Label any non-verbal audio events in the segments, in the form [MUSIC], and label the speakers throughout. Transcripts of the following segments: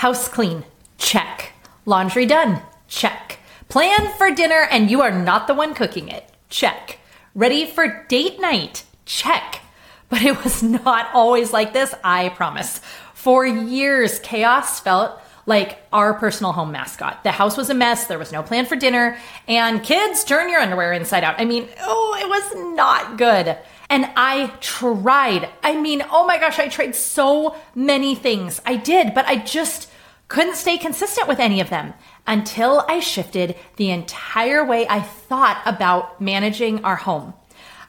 Speaker 1: House clean. Check. Laundry done. Check. Plan for dinner and you are not the one cooking it. Check. Ready for date night. Check. But it was [LAUGHS] not always like this, I promise. For years, chaos felt like our personal home mascot. The house was a mess, there was no plan for dinner, and kids, turn your underwear inside out. I mean, oh, it was not good. And I tried. I mean, oh my gosh, I tried so many things. I did, but I just couldn't stay consistent with any of them until I shifted the entire way I thought about managing our home.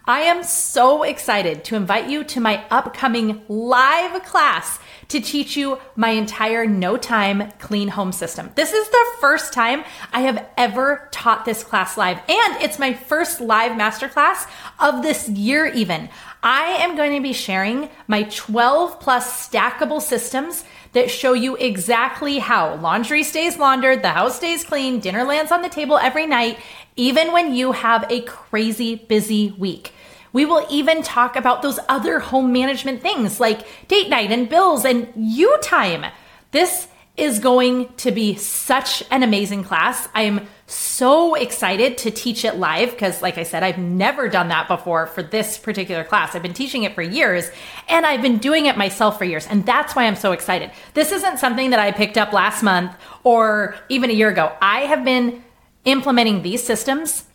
Speaker 1: I am so excited to invite you to my upcoming live class to teach you my entire no time clean home system. This is the first time I have ever taught this class live, and it's my first live masterclass of this year, even. I am going to be sharing my 12 plus stackable systems that show you exactly how laundry stays laundered, the house stays clean, dinner lands on the table every night, even when you have a crazy busy week. We will even talk about those other home management things like date night and bills and you time. This is going to be such an amazing class. I am so excited to teach it live because, like I said, I've never done that before for this particular class. I've been teaching it for years and I've been doing it myself for years. And that's why I'm so excited. This isn't something that I picked up last month or even a year ago. I have been implementing these systems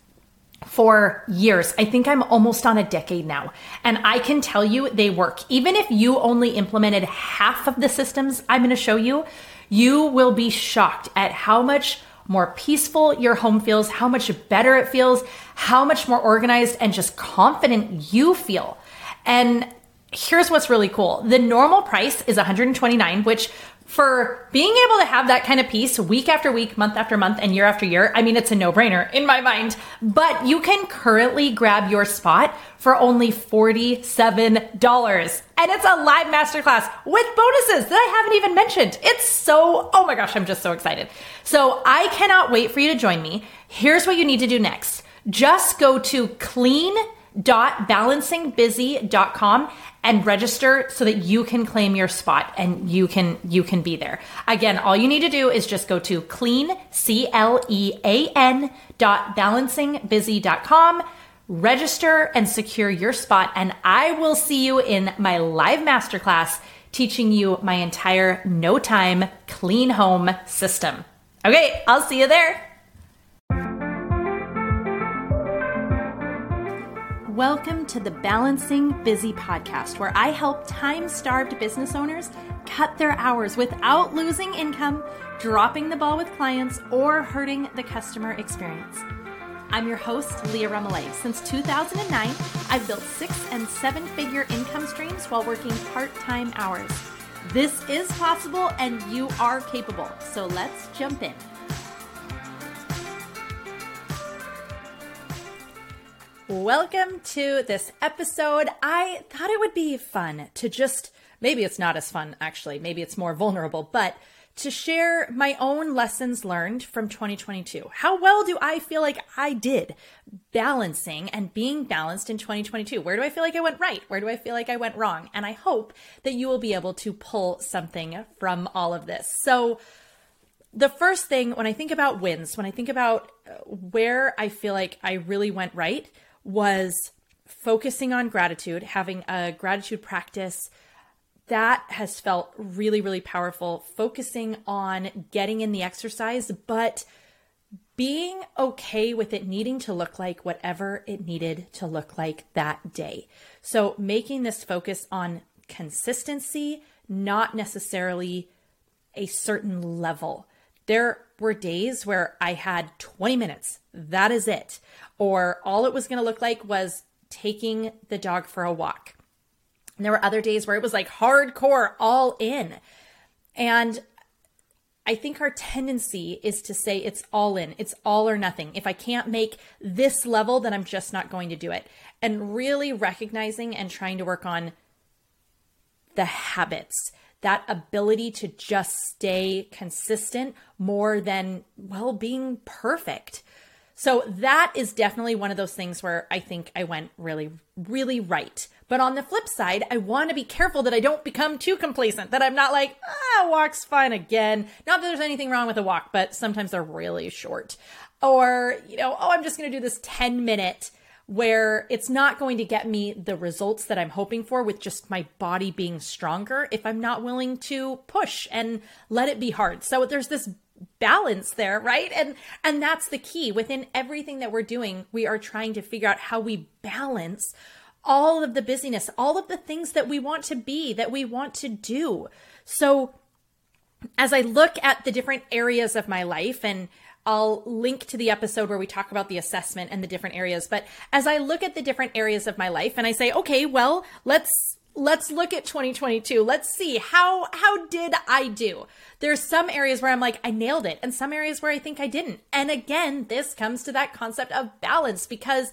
Speaker 1: for years. I think I'm almost on a decade now. And I can tell you they work. Even if you only implemented half of the systems I'm going to show you, you will be shocked at how much more peaceful your home feels, how much better it feels, how much more organized and just confident you feel. And here's what's really cool. The normal price is 129, which for being able to have that kind of peace week after week, month after month, and year after year, I mean, it's a no brainer in my mind. But you can currently grab your spot for only $47. And it's a live masterclass with bonuses that I haven't even mentioned. It's so, oh my gosh, I'm just so excited. So I cannot wait for you to join me. Here's what you need to do next just go to clean.balancingbusy.com and register so that you can claim your spot and you can you can be there. Again, all you need to do is just go to clean c l e a n dot balancingbusy.com, register and secure your spot and I will see you in my live masterclass teaching you my entire no time clean home system. Okay, I'll see you there. Welcome to the Balancing Busy podcast, where I help time starved business owners cut their hours without losing income, dropping the ball with clients, or hurting the customer experience. I'm your host, Leah Remillet. Since 2009, I've built six and seven figure income streams while working part time hours. This is possible and you are capable. So let's jump in. Welcome to this episode. I thought it would be fun to just, maybe it's not as fun actually, maybe it's more vulnerable, but to share my own lessons learned from 2022. How well do I feel like I did balancing and being balanced in 2022? Where do I feel like I went right? Where do I feel like I went wrong? And I hope that you will be able to pull something from all of this. So, the first thing when I think about wins, when I think about uh, where I feel like I really went right, was focusing on gratitude, having a gratitude practice. That has felt really, really powerful. Focusing on getting in the exercise, but being okay with it needing to look like whatever it needed to look like that day. So, making this focus on consistency, not necessarily a certain level. There were days where I had 20 minutes. That is it or all it was going to look like was taking the dog for a walk. And there were other days where it was like hardcore, all in. And I think our tendency is to say it's all in, it's all or nothing. If I can't make this level, then I'm just not going to do it. And really recognizing and trying to work on the habits, that ability to just stay consistent more than, well, being perfect. So that is definitely one of those things where I think I went really, really right. But on the flip side, I want to be careful that I don't become too complacent, that I'm not like, ah, walk's fine again. Not that there's anything wrong with a walk, but sometimes they're really short. Or, you know, oh, I'm just going to do this 10 minute where it's not going to get me the results that I'm hoping for with just my body being stronger if I'm not willing to push and let it be hard. So there's this balance there, right? And and that's the key. Within everything that we're doing, we are trying to figure out how we balance all of the busyness, all of the things that we want to be, that we want to do. So as I look at the different areas of my life and I'll link to the episode where we talk about the assessment and the different areas. But as I look at the different areas of my life and I say, okay, well, let's let's look at 2022 let's see how how did i do? There's some areas where i'm like i nailed it and some areas where i think i didn't. And again this comes to that concept of balance because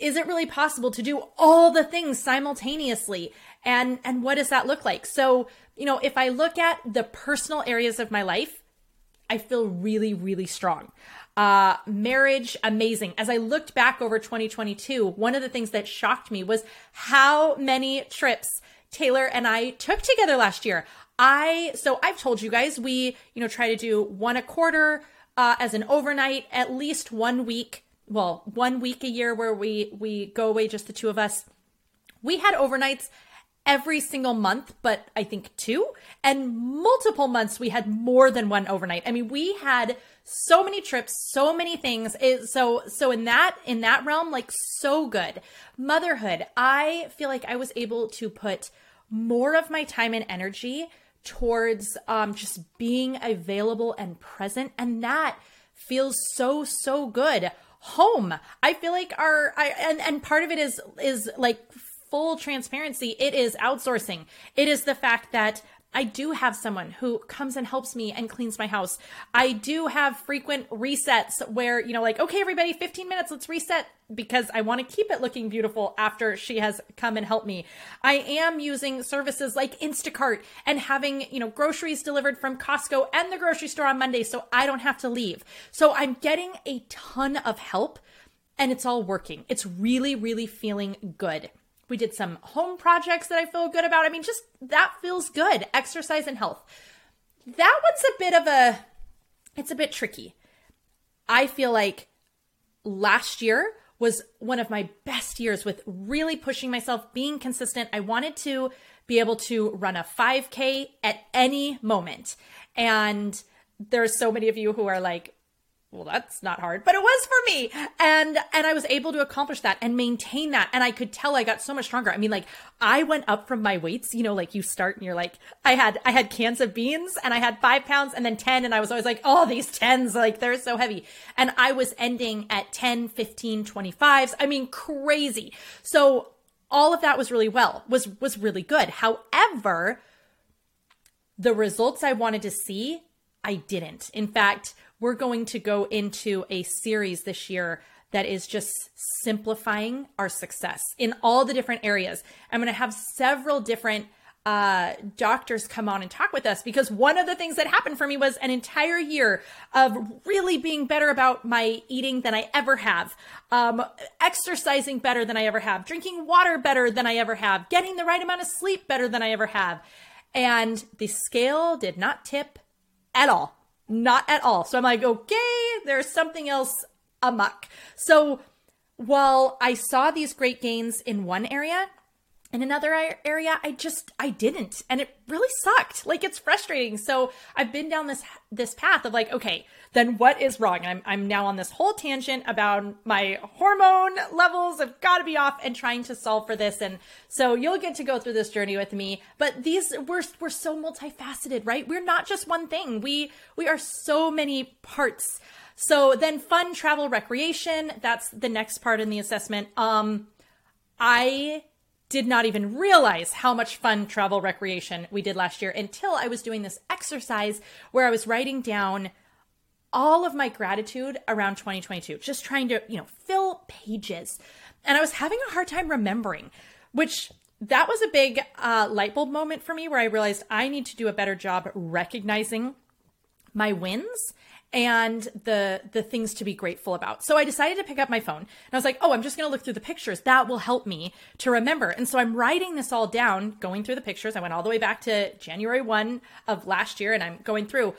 Speaker 1: is it really possible to do all the things simultaneously? And and what does that look like? So you know if i look at the personal areas of my life i feel really really strong uh, marriage, amazing. As I looked back over 2022, one of the things that shocked me was how many trips Taylor and I took together last year. I, so I've told you guys, we, you know, try to do one a quarter, uh, as an overnight, at least one week, well, one week a year where we, we go away, just the two of us. We had overnights every single month, but I think two. And multiple months we had more than one overnight. I mean, we had so many trips, so many things. It, so so in that in that realm, like so good. Motherhood, I feel like I was able to put more of my time and energy towards um, just being available and present, and that feels so so good home i feel like our I, and and part of it is is like full transparency, it is outsourcing. It is the fact that I do have someone who comes and helps me and cleans my house. I do have frequent resets where, you know, like, okay, everybody, 15 minutes, let's reset because I want to keep it looking beautiful after she has come and helped me. I am using services like Instacart and having, you know, groceries delivered from Costco and the grocery store on Monday so I don't have to leave. So I'm getting a ton of help and it's all working. It's really, really feeling good. We did some home projects that I feel good about. I mean, just that feels good. Exercise and health. That one's a bit of a, it's a bit tricky. I feel like last year was one of my best years with really pushing myself, being consistent. I wanted to be able to run a 5K at any moment. And there's so many of you who are like, well that's not hard but it was for me. And and i was able to accomplish that and maintain that. And i could tell i got so much stronger. I mean like i went up from my weights you know like you start and you're like i had i had cans of beans and i had five pounds and then 10 and i was always like oh these 10s like they're so heavy. And i was ending at 10 15 25s i mean crazy. So all of that was really well was was really good. However the results i wanted to see i didn't. In fact we're going to go into a series this year that is just simplifying our success in all the different areas. I'm going to have several different uh, doctors come on and talk with us because one of the things that happened for me was an entire year of really being better about my eating than I ever have, um, exercising better than I ever have, drinking water better than I ever have, getting the right amount of sleep better than I ever have. And the scale did not tip at all. Not at all. So I'm like, okay, there's something else amuck. So while I saw these great gains in one area, in another area i just i didn't and it really sucked. Like it's frustrating. So i've been down this this path of like okay then what is wrong? I'm, I'm now on this whole tangent about my hormone levels have got to be off and trying to solve for this and so you'll get to go through this journey with me. But these we're we're so multifaceted right? We're not just one thing. We we are so many parts. So then fun travel recreation that's the next part in the assessment. Um i did not even realize how much fun travel recreation we did last year until I was doing this exercise where I was writing down all of my gratitude around 2022, just trying to, you know, fill pages. And I was having a hard time remembering, which that was a big uh, light bulb moment for me where I realized I need to do a better job recognizing my wins and the the things to be grateful about. So I decided to pick up my phone and I was like, "Oh, I'm just going to look through the pictures. That will help me to remember." And so I'm writing this all down, going through the pictures. I went all the way back to January 1 of last year and I'm going through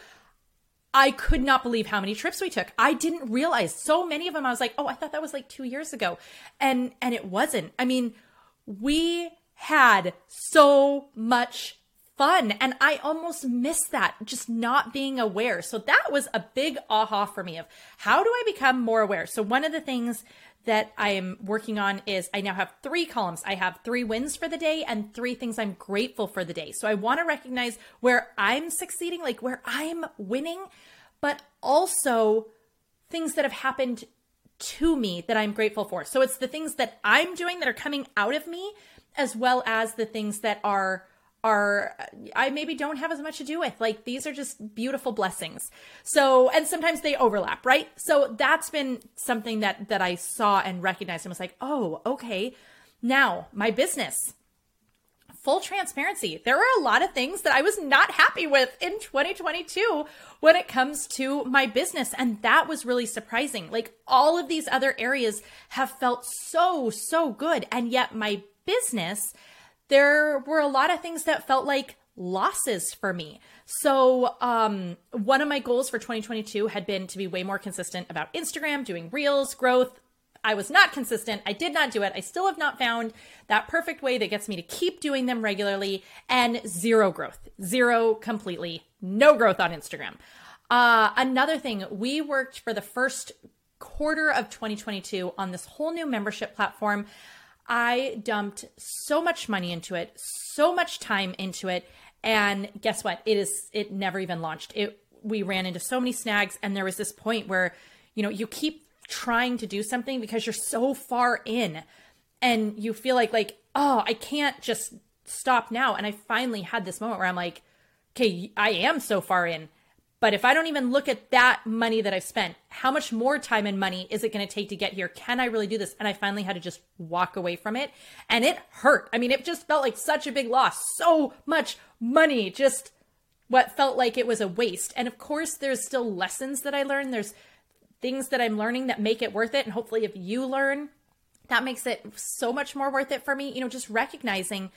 Speaker 1: I could not believe how many trips we took. I didn't realize so many of them. I was like, "Oh, I thought that was like 2 years ago." And and it wasn't. I mean, we had so much fun. And I almost missed that, just not being aware. So that was a big aha for me of how do I become more aware? So one of the things that I am working on is I now have three columns. I have three wins for the day and three things I'm grateful for the day. So I want to recognize where I'm succeeding, like where I'm winning, but also things that have happened to me that I'm grateful for. So it's the things that I'm doing that are coming out of me, as well as the things that are are I maybe don't have as much to do with. Like these are just beautiful blessings. So and sometimes they overlap, right? So that's been something that that I saw and recognized and was like, "Oh, okay. Now, my business. Full transparency. There are a lot of things that I was not happy with in 2022 when it comes to my business and that was really surprising. Like all of these other areas have felt so so good and yet my business there were a lot of things that felt like losses for me. So, um, one of my goals for 2022 had been to be way more consistent about Instagram, doing reels, growth. I was not consistent. I did not do it. I still have not found that perfect way that gets me to keep doing them regularly and zero growth, zero completely, no growth on Instagram. Uh, another thing, we worked for the first quarter of 2022 on this whole new membership platform. I dumped so much money into it, so much time into it, and guess what? It is it never even launched. It we ran into so many snags and there was this point where, you know, you keep trying to do something because you're so far in and you feel like like, oh, I can't just stop now. And I finally had this moment where I'm like, okay, I am so far in. But if I don't even look at that money that I've spent, how much more time and money is it going to take to get here? Can I really do this? And I finally had to just walk away from it. And it hurt. I mean, it just felt like such a big loss. So much money, just what felt like it was a waste. And of course, there's still lessons that I learned. There's things that I'm learning that make it worth it. And hopefully, if you learn, that makes it so much more worth it for me. You know, just recognizing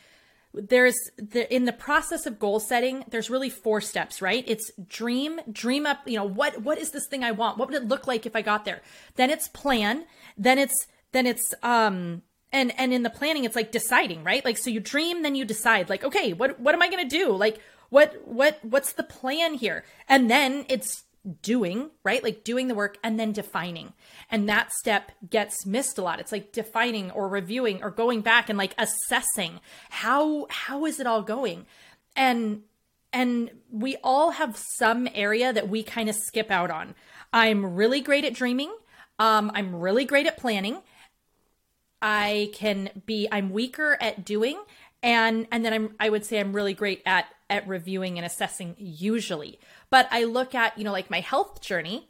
Speaker 1: there's the in the process of goal setting there's really four steps right? It's dream dream up you know what what is this thing i want? What would it look like if i got there? Then it's plan then it's then it's um and and in the planning it's like deciding right? Like so you dream then you decide like okay what what am i going to do? Like what what what's the plan here? And then it's doing, right? Like doing the work and then defining. And that step gets missed a lot. It's like defining or reviewing or going back and like assessing how how is it all going? And and we all have some area that we kind of skip out on. I'm really great at dreaming. Um, I'm really great at planning. I can be I'm weaker at doing and and then I'm I would say I'm really great at at reviewing and assessing usually. But I look at, you know, like my health journey.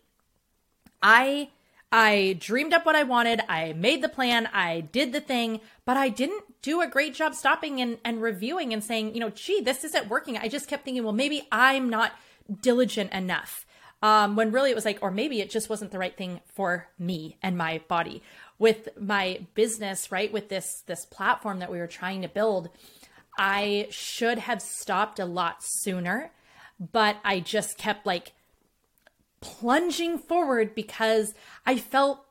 Speaker 1: I I dreamed up what I wanted, I made the plan, I did the thing, but I didn't do a great job stopping and, and reviewing and saying, you know, gee, this isn't working. I just kept thinking, well, maybe I'm not diligent enough. Um, when really it was like, or maybe it just wasn't the right thing for me and my body. With my business, right? With this this platform that we were trying to build, I should have stopped a lot sooner, but I just kept like plunging forward because I felt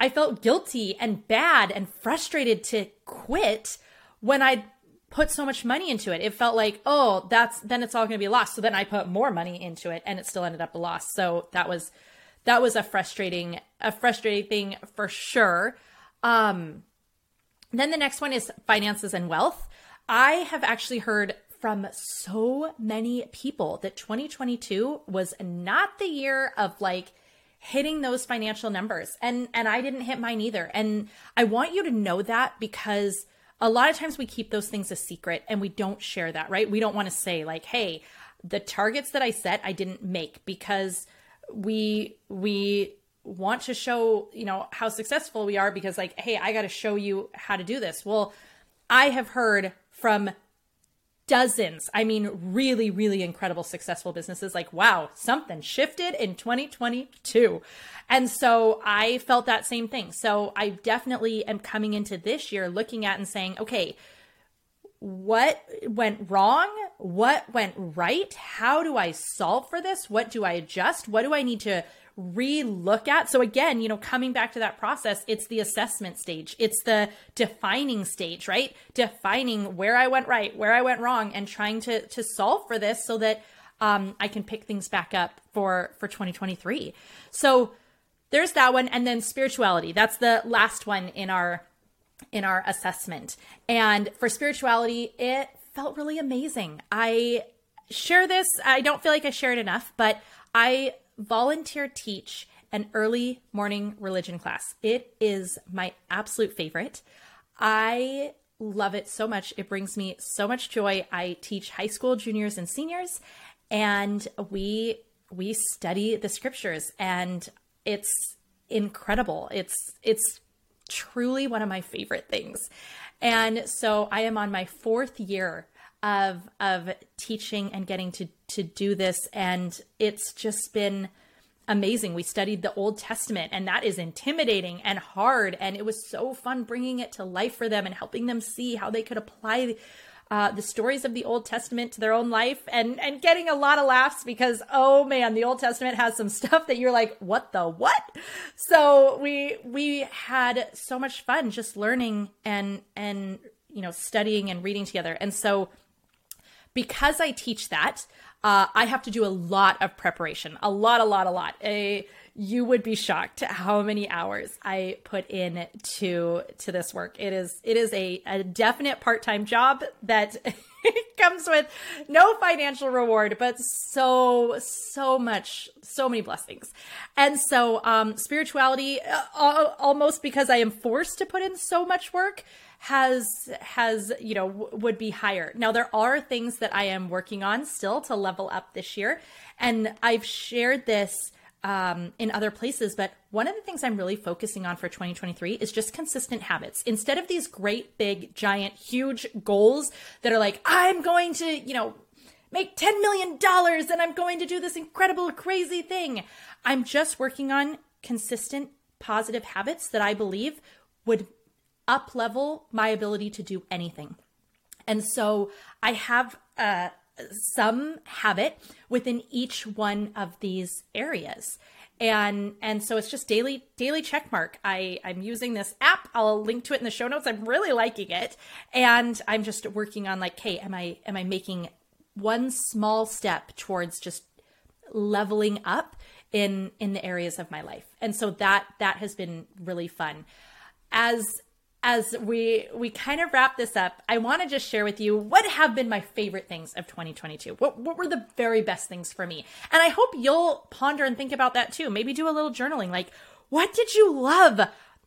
Speaker 1: I felt guilty and bad and frustrated to quit when I'd put so much money into it. It felt like, oh, that's then it's all going to be lost. So then I put more money into it and it still ended up a loss. So that was that was a frustrating a frustrating thing for sure. Um then the next one is finances and wealth. I have actually heard from so many people that 2022 was not the year of like hitting those financial numbers. And and I didn't hit mine either. And I want you to know that because a lot of times we keep those things a secret and we don't share that right? We don't want to say like hey the targets that I set I didn't make because we we want to show you know how successful we are because like hey I got to show you how to do this. Well I have heard from dozens, I mean, really, really incredible, successful businesses. Like, wow, something shifted in 2022. And so I felt that same thing. So I definitely am coming into this year looking at and saying, okay, what went wrong? What went right? How do I solve for this? What do I adjust? What do I need to re-look at. So again you know coming back to that process it's the assessment stage. It's the defining stage right? Defining where i went right where i went wrong and trying to to solve for this so that um, i can pick things back up for for 2023 so there's that one. And then spirituality. That's the last one in our in our assessment. And for spirituality it felt really amazing. I share this. I don't feel like i shared enough but i volunteer teach an early morning religion class. It is my absolute favorite. I love it so much. It brings me so much joy. I teach high school juniors and seniors and we we study the scriptures and it's incredible. It's it's truly one of my favorite things. And so I am on my 4th year of of teaching and getting to to do this and it's just been amazing. We studied the Old Testament and that is intimidating and hard and it was so fun bringing it to life for them and helping them see how they could apply uh, the stories of the Old Testament to their own life and and getting a lot of laughs because oh man, the Old Testament has some [LAUGHS] stuff that you're like, what the what? So we we had so much fun just learning and and you know studying and reading together. And so because I teach that, uh, I have to do a lot of preparation, a lot, a lot, a lot. A, you would be shocked how many hours I put in to to this work. It is it is a, a definite part time job that [LAUGHS] comes with no financial reward, but so so much, so many blessings. And so um, spirituality, uh, almost because I am forced to put in so much work has has you know w- would be higher. Now there are things that I am working on still to level up this year, and I've shared this um, in other places. But one of the things I'm really focusing on for 2023 is just consistent habits. Instead of these great, big, giant, huge goals that are like I'm going to you know make $10 million and I'm going to do this incredible, crazy thing. I'm just working on consistent, positive habits that I believe would up level my ability to do anything. And so I have uh, some habit within each one of these areas. And and so it's just daily daily check mark. I I'm using this app. I'll link to it in the show notes. I'm really liking it, and I'm just working on like, hey, am I am I making one small step towards just leveling up in in the areas of my life? And so that that has been really fun. As as we we kind of wrap this up, I want to just share with you what have been my favorite things of 2022. What what were the very best things for me? And I hope you'll ponder and think about that too. Maybe do a little journaling like what did you love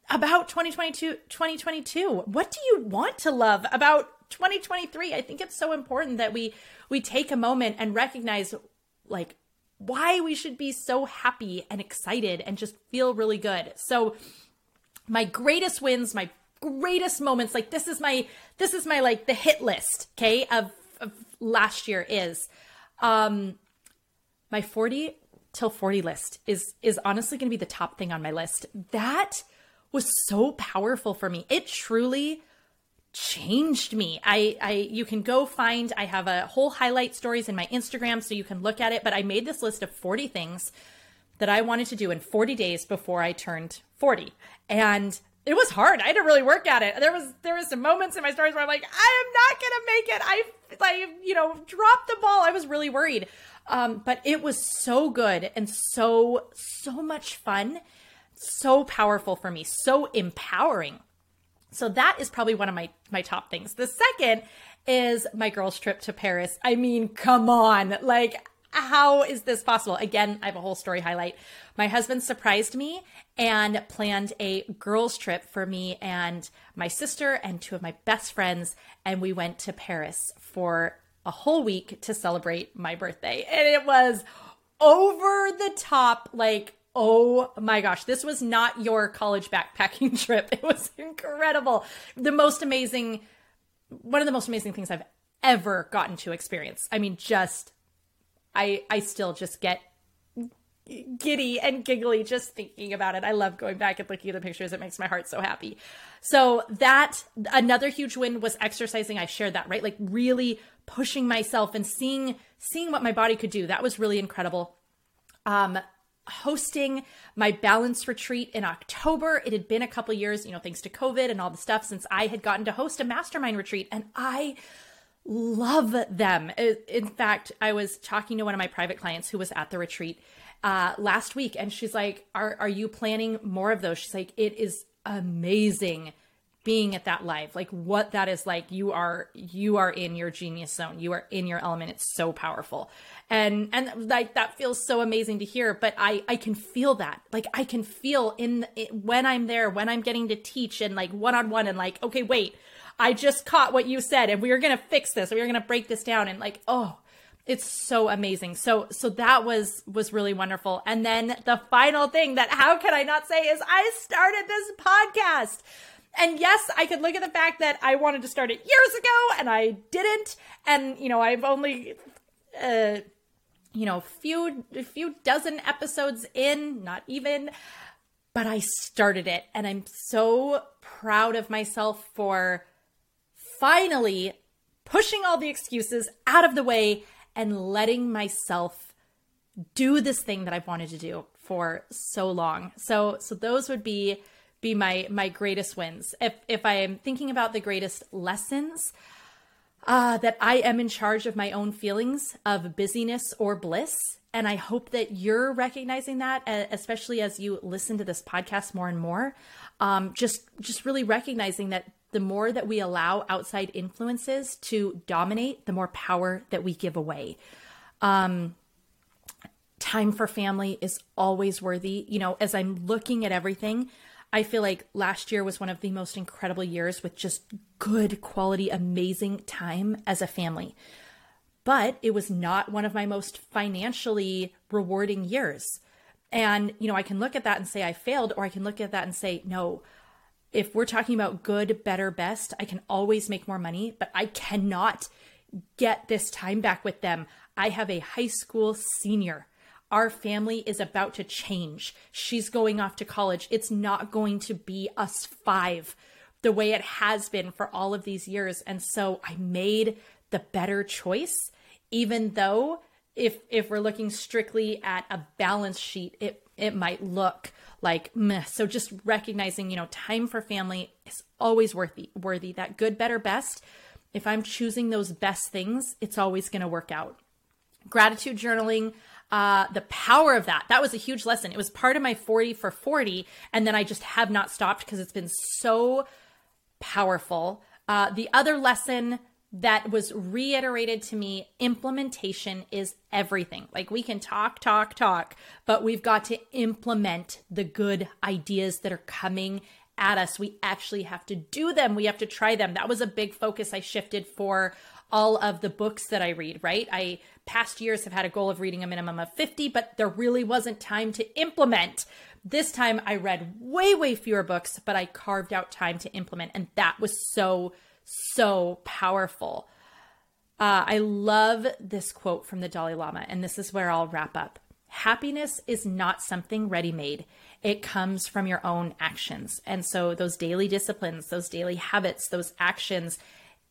Speaker 1: about 2022 2022? What do you want to love about 2023? I think it's so important that we we take a moment and recognize like why we should be so happy and excited and just feel really good. So my greatest wins, my greatest moments like this is my this is my like the hit list okay of, of last year is um my 40 till 40 list is is honestly going to be the top thing on my list. That was so powerful for me. It truly changed me. I i you can go find i have a whole highlight stories in my instagram so you can look at it but i made this list of 40 things that i wanted to do in 40 days before i turned 40 and it was hard. I had to really work at it. There was there was some moments in my stories where I'm like, I am not gonna make it. I I you know dropped the ball. I was really worried, um, but it was so good and so so much fun, so powerful for me, so empowering. So that is probably one of my my top things. The second is my girls' trip to Paris. I mean, come on, like how is this possible? Again, I have a whole story highlight. My husband surprised me and planned a girls' trip for me and my sister and two of my best friends. And we went to Paris for a whole week to celebrate my birthday. And it was over the top, like, oh my gosh, this was not your college backpacking [LAUGHS] trip. It was incredible. The most amazing, one of the most amazing things I've ever gotten to experience. I mean, just I I still just get giddy and giggly just thinking about it. I love going back and looking at the pictures. It makes my heart so happy. So that another huge win was exercising. I shared that, right? Like really pushing myself and seeing seeing what my body could do. That was really incredible. Um hosting my balance retreat in October. It had been a couple years, you know, thanks to COVID and all the stuff since I had gotten to host a mastermind retreat and I love them. In fact, I was talking to one of my private clients who was at the retreat uh, last week, and she's like, "Are are you planning more of those?" She's like, "It is amazing." being at that live like what that is like you are you are in your genius zone you are in your element it's so powerful and and like that feels so amazing to hear but i i can feel that like i can feel in it, when i'm there when i'm getting to teach and like one on one and like okay wait I just caught what you said and we are going to fix this. We are going to break this down and like, oh, it's so amazing. So so that was was really wonderful. And then the final thing that how can I not say is I started this podcast. And yes, I could look at the fact that I wanted to start it years ago and I didn't. And you know, I've only uh you know, few a few dozen episodes in, not even, but I started it and I'm so proud of myself for finally pushing all the excuses out of the way and letting myself do this thing that I've wanted to do for so long. So so those would be be my my greatest wins. If if I am thinking about the greatest lessons, uh, that I am in charge of my own feelings of busyness or bliss. And I hope that you're recognizing that, especially as you listen to this podcast more and more. Um, just, just really recognizing that the more that we allow outside influences to dominate, the more power that we give away. Um, time for family is always worthy. You know, as I'm looking at everything, I feel like last year was one of the most incredible years with just good quality, amazing time as a family. But it was not one of my most financially rewarding years. And, you know, I can look at that and say I failed, or I can look at that and say, no, if we're talking about good, better, best, I can always make more money, but I cannot get this time back with them. I have a high school senior. Our family is about to change. She's going off to college. It's not going to be us five the way it has been for all of these years. And so I made the better choice, even though if if we're looking strictly at a balance sheet, it it might look like meh. So just recognizing, you know, time for family is always worthy, worthy. That good, better, best. If I'm choosing those best things, it's always going to work out. Gratitude journaling, uh, the power of that. That was a huge lesson. It was part of my 40 for 40. And then I just have not stopped because it's been so powerful. Uh, the other lesson that was reiterated to me implementation is everything. Like we can talk, talk, talk, but we've got to implement the good ideas that are coming at us. We actually have to do them. We have to try them. That was a big focus I shifted for all of the books that I read, right? I past years have had a goal of reading a minimum of 50, but there really wasn't time to implement. This time I read way, way fewer books, but I carved out time to implement. And that was so so powerful. Uh, I love this quote from the Dalai Lama, and this is where I'll wrap up. Happiness is not something ready made, it comes from your own actions. And so, those daily disciplines, those daily habits, those actions,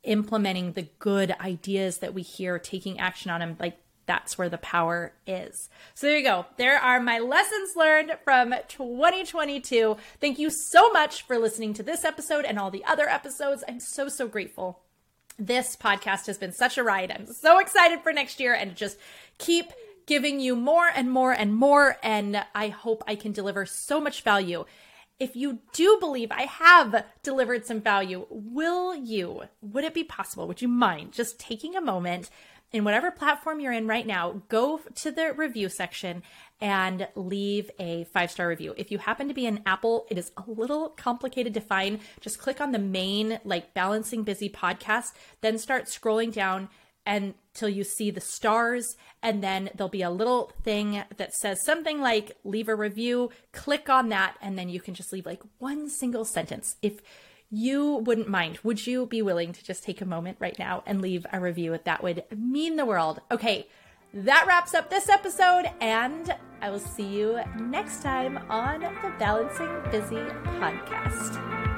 Speaker 1: implementing the good ideas that we hear, taking action on them, like that's where the power is. So there you go. There are my lessons learned from 2022. Thank you so much for listening to this episode and all the other episodes. I'm so, so grateful. This podcast has been such a ride. I'm so excited for next year and just keep giving you more and more and more. And I hope I can deliver so much value. If you do believe I have delivered some value, will you, would it be possible? Would you mind just taking a moment? In whatever platform you're in right now, go to the review section and leave a five star review. If you happen to be an Apple, it is a little complicated to find. Just click on the main, like Balancing Busy podcast, then start scrolling down until you see the stars. And then there'll be a little thing that says something like leave a review. Click on that, and then you can just leave like one single sentence. If you wouldn't mind, would you be willing to just take a moment right now and leave a review? That would mean the world. Okay, that wraps up this episode, and I will see you next time on the Balancing Busy podcast.